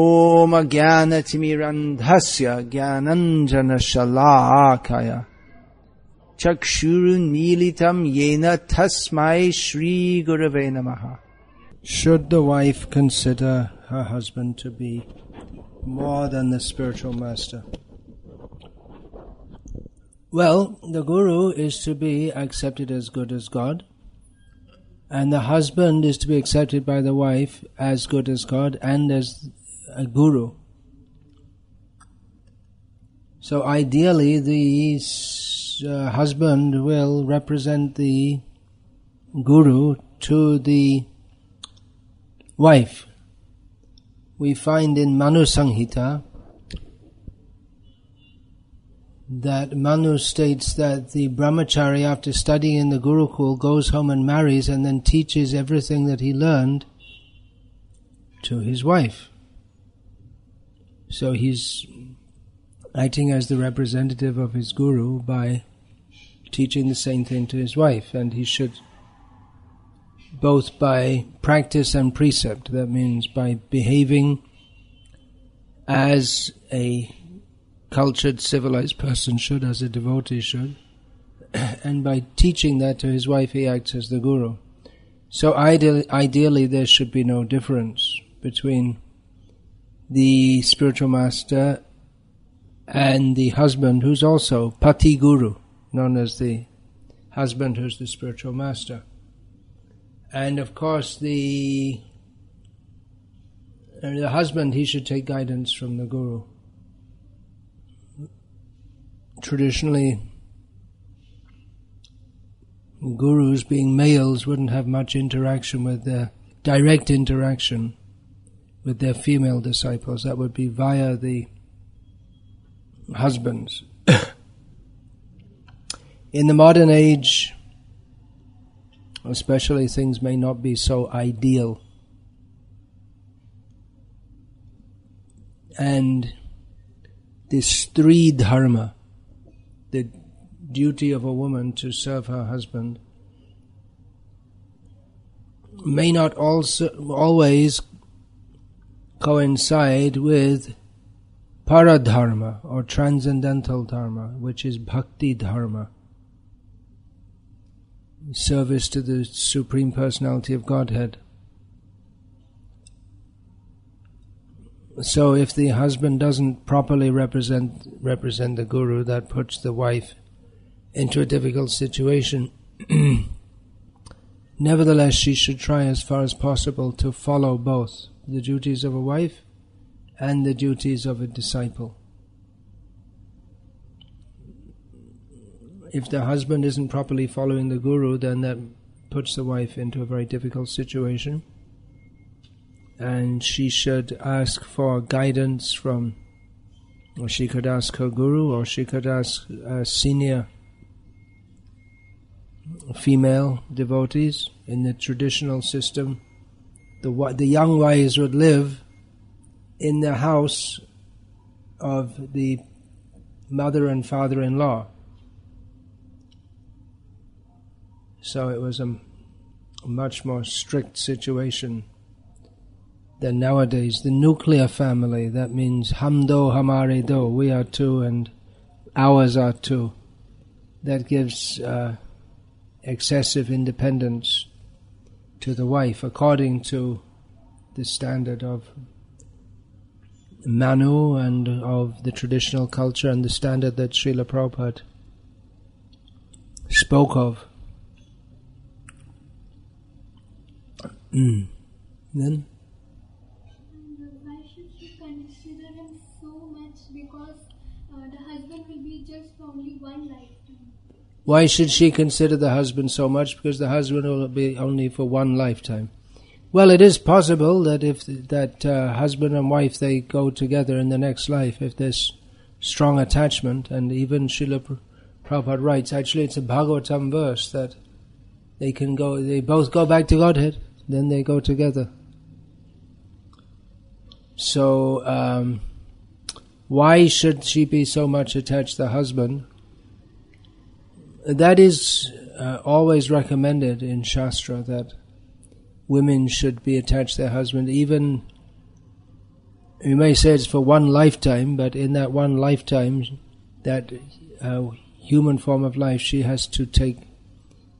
ॐ ज्ञानतिमिरन्धस्य ज्ञानञ्जनशलाकय चक्षुरुन्मीलितं येन तस्मै श्रीगुरवे नमः Should the wife consider her husband to be more than the spiritual master? Well, the guru is to be accepted as good as God, and the husband is to be accepted by the wife as good as God and as a guru. So ideally, the uh, husband will represent the guru to the wife. We find in Manu Samhita that Manu states that the brahmachari, after studying in the Gurukul, goes home and marries and then teaches everything that he learned to his wife. So he's acting as the representative of his guru by teaching the same thing to his wife, and he should both by practice and precept. That means by behaving as a cultured, civilized person should, as a devotee should, and by teaching that to his wife, he acts as the guru. So ideally, ideally there should be no difference between the spiritual master and the husband, who's also pati guru, known as the husband who's the spiritual master. And of course, the uh, the husband he should take guidance from the guru. Traditionally, gurus, being males, wouldn't have much interaction with their direct interaction with their female disciples. That would be via the husbands. In the modern age, especially things may not be so ideal. And this stri dharma, the duty of a woman to serve her husband, may not also always coincide with paradharma or transcendental dharma, which is bhakti dharma service to the Supreme Personality of Godhead. So if the husband doesn't properly represent represent the guru, that puts the wife into a difficult situation. Nevertheless, she should try as far as possible to follow both the duties of a wife and the duties of a disciple. if the husband isn't properly following the guru, then that puts the wife into a very difficult situation. And she should ask for guidance from, or she could ask her guru, or she could ask a senior female devotees in the traditional system. The, the young wives would live in the house of the mother and father in law So it was a, much more strict situation than nowadays. The nuclear family, that means hamdo hamare do, we are two and ours are two. That gives uh, excessive independence to the wife according to the standard of Manu and of the traditional culture and the standard that Srila Prabhupada spoke of. Mm. Then? Why should she consider him so much? Because uh, the husband will be just for only one lifetime. Why should she consider the husband so much? Because the husband will be only for one lifetime. Well, it is possible that if that uh, husband and wife they go together in the next life, if there's strong attachment, and even Srila Prabhupada writes, actually it's a Bhagavatam verse that they can go, they both go back to Godhead then they go together. So, um, why should she be so much attached to the husband? That is uh, always recommended in Shastra that women should be attached to their husband, even you may say it's for one lifetime, but in that one lifetime, that uh, human form of life, she has to take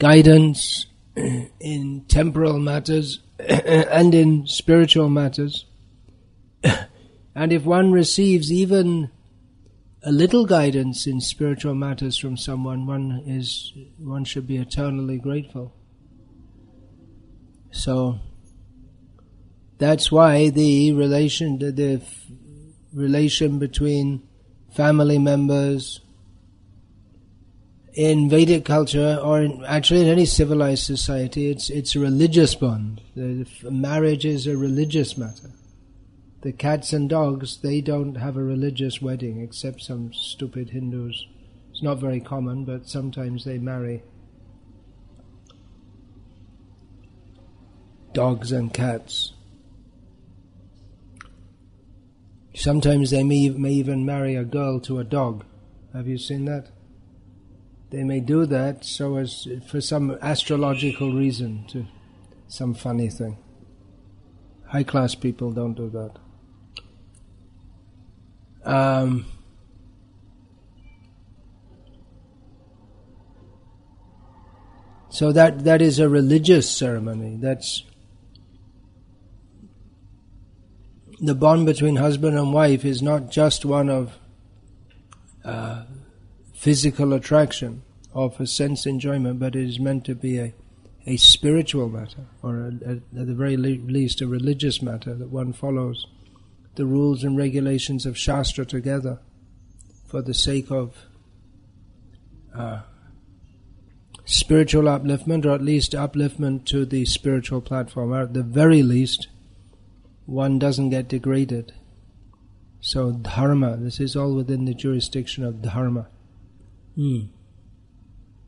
guidance in temporal matters and in spiritual matters. and if one receives even a little guidance in spiritual matters from someone, one is one should be eternally grateful. So that's why the relation the, f- relation between family members in Vedic culture or in, actually in any civilized society, it's it's a religious bond. The marriage is a religious matter. The cats and dogs, they don't have a religious wedding, except some stupid Hindus. It's not very common, but sometimes they marry dogs and cats. Sometimes they may, may even marry a girl to a dog. Have you seen that? They may do that so as for some astrological reason, to some funny thing. High class people don't do that. Um, so that that is a religious ceremony. That's the bond between husband and wife is not just one of uh, physical attraction of a sense enjoyment, but it is meant to be a, a spiritual matter, or a, a, at the very le- least a religious matter that one follows the rules and regulations of Shastra together for the sake of uh, spiritual upliftment, or at least upliftment to the spiritual platform, or at the very least, one doesn't get degraded. So, dharma, this is all within the jurisdiction of dharma. Hmm.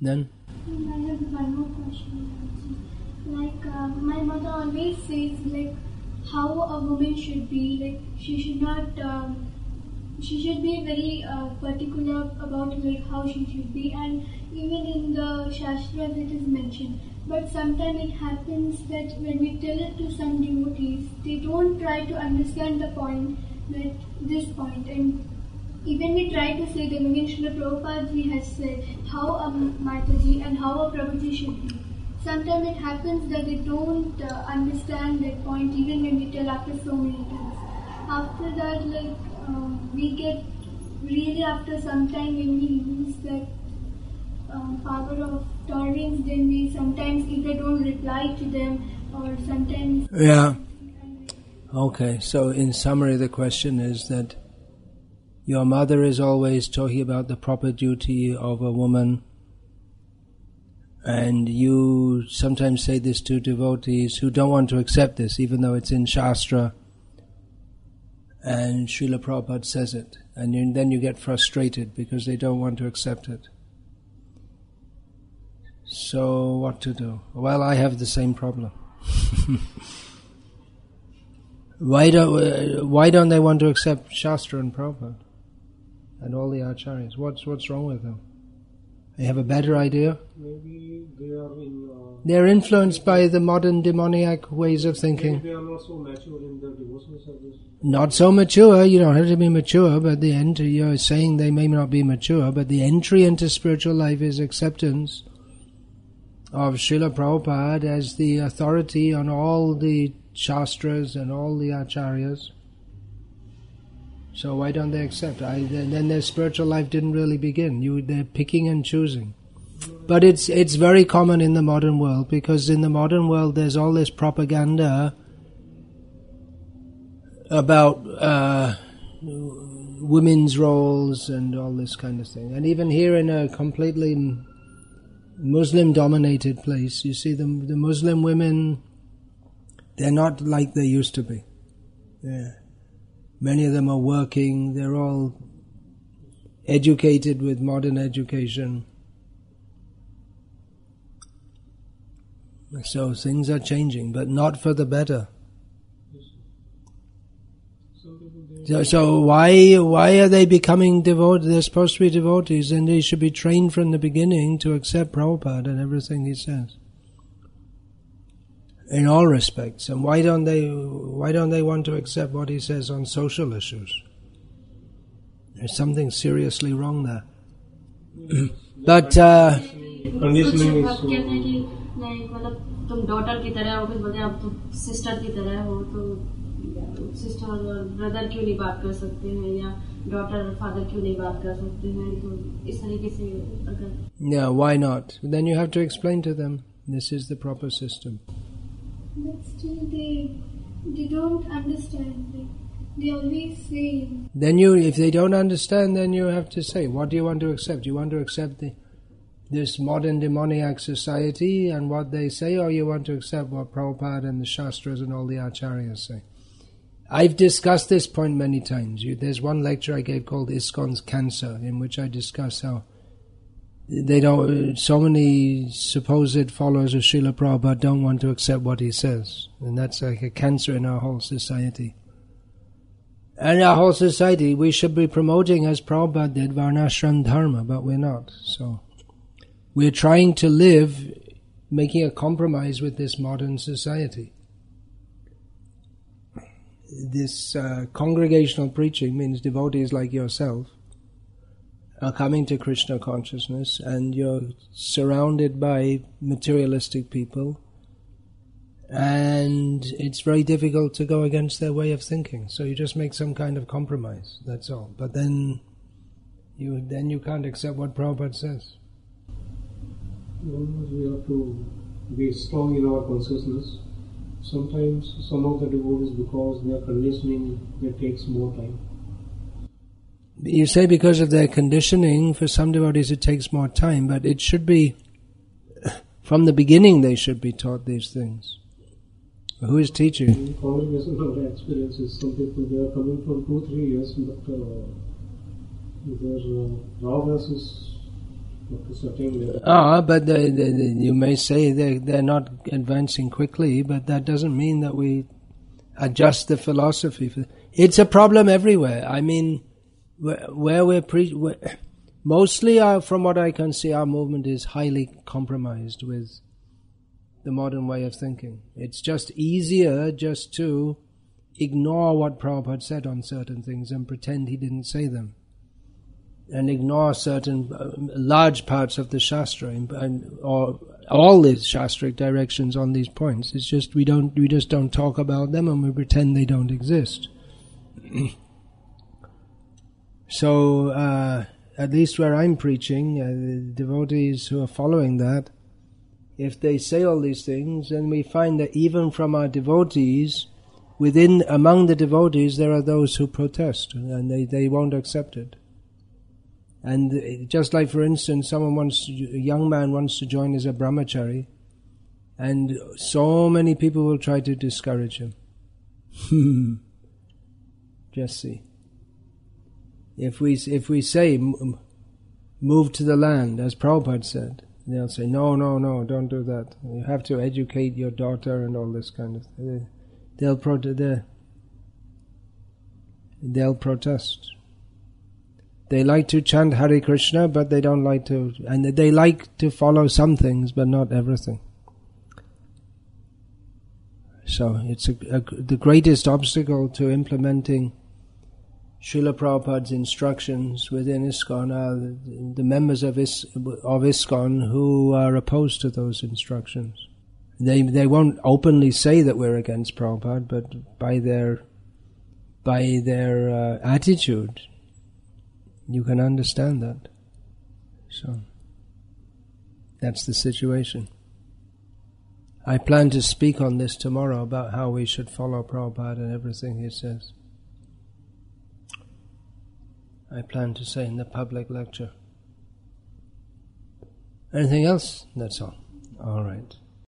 Then? I have one more question. Like, uh, my mother always says, like, how a woman should be. Like, she should not, um, she should be very uh, particular about like how she should be, and even in the shastras it is mentioned. But sometimes it happens that when we tell it to some devotees, they don't try to understand the point that this point and even we try to say that again Prabhupada has said how a Mataji and how a Prabhuji should be. Sometimes it happens that they don't uh, understand that point even when we tell after so many times. After that, like um, we get really after some time when we lose that um, power of tolerance, then we sometimes if either don't reply to them or sometimes. Yeah. Okay, so in summary, the question is that your mother is always talking about the proper duty of a woman, and you sometimes say this to devotees who don't want to accept this, even though it's in Shastra, and Srila Prabhupada says it, and then you get frustrated because they don't want to accept it. So, what to do? Well, I have the same problem. why don't Why don't they want to accept Shastra and Prabhupada and all the acharyas? What's What's wrong with them? They have a better idea. Maybe they are in. Uh, They're influenced by the modern demoniac ways of thinking. they are not so mature in the devotional service. Not so mature. You don't have to be mature, but the entry. You're saying they may not be mature, but the entry into spiritual life is acceptance of Srila Prabhupada as the authority on all the shastras and all the acharyas. So why don't they accept? I, then their spiritual life didn't really begin. You, they're picking and choosing. But it's it's very common in the modern world because in the modern world there's all this propaganda about uh, women's roles and all this kind of thing. And even here in a completely Muslim dominated place, you see the, the Muslim women, they're not like they used to be. Yeah. Many of them are working, they're all educated with modern education. So things are changing, but not for the better. So, so why why are they becoming devotees? They're supposed to be devotees, and they should be trained from the beginning to accept Prabhupada and everything he says in all respects. And why don't they? Why don't they want to accept what he says on social issues? There's something seriously wrong there. but uh, Conditioning कुछ is बात कहते हैं कि नहीं मतलब तुम daughter की तरह हो फिर बोलते हैं अब तुम सिस्टर की तरह हो तो सिस्टर और ब्रदर क्यों नहीं बात कर सकते हैं या डॉटर और फादर क्यों नहीं बात कर सकते हैं तो इस तरीके से अगर yeah, why not? Then you have to explain to them this is the proper system. But still, they they don't understand. Like, they always say, Then you, if they don't understand, then you have to say, what do you want to accept? You want to accept the, this modern demoniac society and what they say, or you want to accept what Prabhupada and the Shastras and all the Acharyas say? I've discussed this point many times. You, there's one lecture I gave called ISKCON's Cancer, in which I discuss how they don't, so many supposed followers of Srila Prabhupada don't want to accept what he says. And that's like a cancer in our whole society. And our whole society, we should be promoting, as Prabhupada did, Varnashram Dharma, but we're not. So, we're trying to live making a compromise with this modern society. This uh, congregational preaching means devotees like yourself are coming to Krishna consciousness and you're surrounded by materialistic people and it's very difficult to go against their way of thinking. So you just make some kind of compromise. That's all. But then you then you can't accept what Prabhupada says. we have to be strong in our consciousness. Sometimes some of the devotees, because they are conditioning, it takes more time. You say because of their conditioning, for some devotees it takes more time, but it should be from the beginning they should be taught these things. Who is teaching? In congregation, our experiences, some people they are coming from two, three years, but uh, their uh, rawness is not to certain level. Ah, but they, they, they- you may say they they're not advancing quickly, but that doesn't mean that we adjust the philosophy. For, it's a problem everywhere. I mean, where, we're pre, where, mostly, our, from what I can see, our movement is highly compromised with the modern way of thinking. It's just easier just to ignore what Prabhupada said on certain things and pretend he didn't say them and ignore certain uh, large parts of the shastra and, and or all the shastric directions on these points. It's just we don't we just don't talk about them and we pretend they don't exist. so uh, at least where I'm preaching, uh, the devotees who are following that, if they say all these things, then we find that even from our devotees, within among the devotees, there are those who protest and they, they won't accept it. And uh, just like, for instance, someone wants, to, a young man wants to join as a brahmachari, and so many people will try to discourage him. just see. If we if we say move to the land, as Prabhupada said, they'll say no, no, no, don't do that. You have to educate your daughter and all this kind of. Thing. They'll pro- they they'll protest. They like to chant Hare Krishna, but they don't like to, and they like to follow some things, but not everything. So it's a, a, the greatest obstacle to implementing Srila Prabhupada's instructions within ISKCON are the, members of, Is, of ISKCON who are opposed to those instructions. They they won't openly say that we're against Prabhupada, but by their by their uh, attitude, you can understand that. So that's the situation. I plan to speak on this tomorrow about how we should follow Prabhupada and everything he says. I plan to say in the public lecture. Anything else? That's all. All right.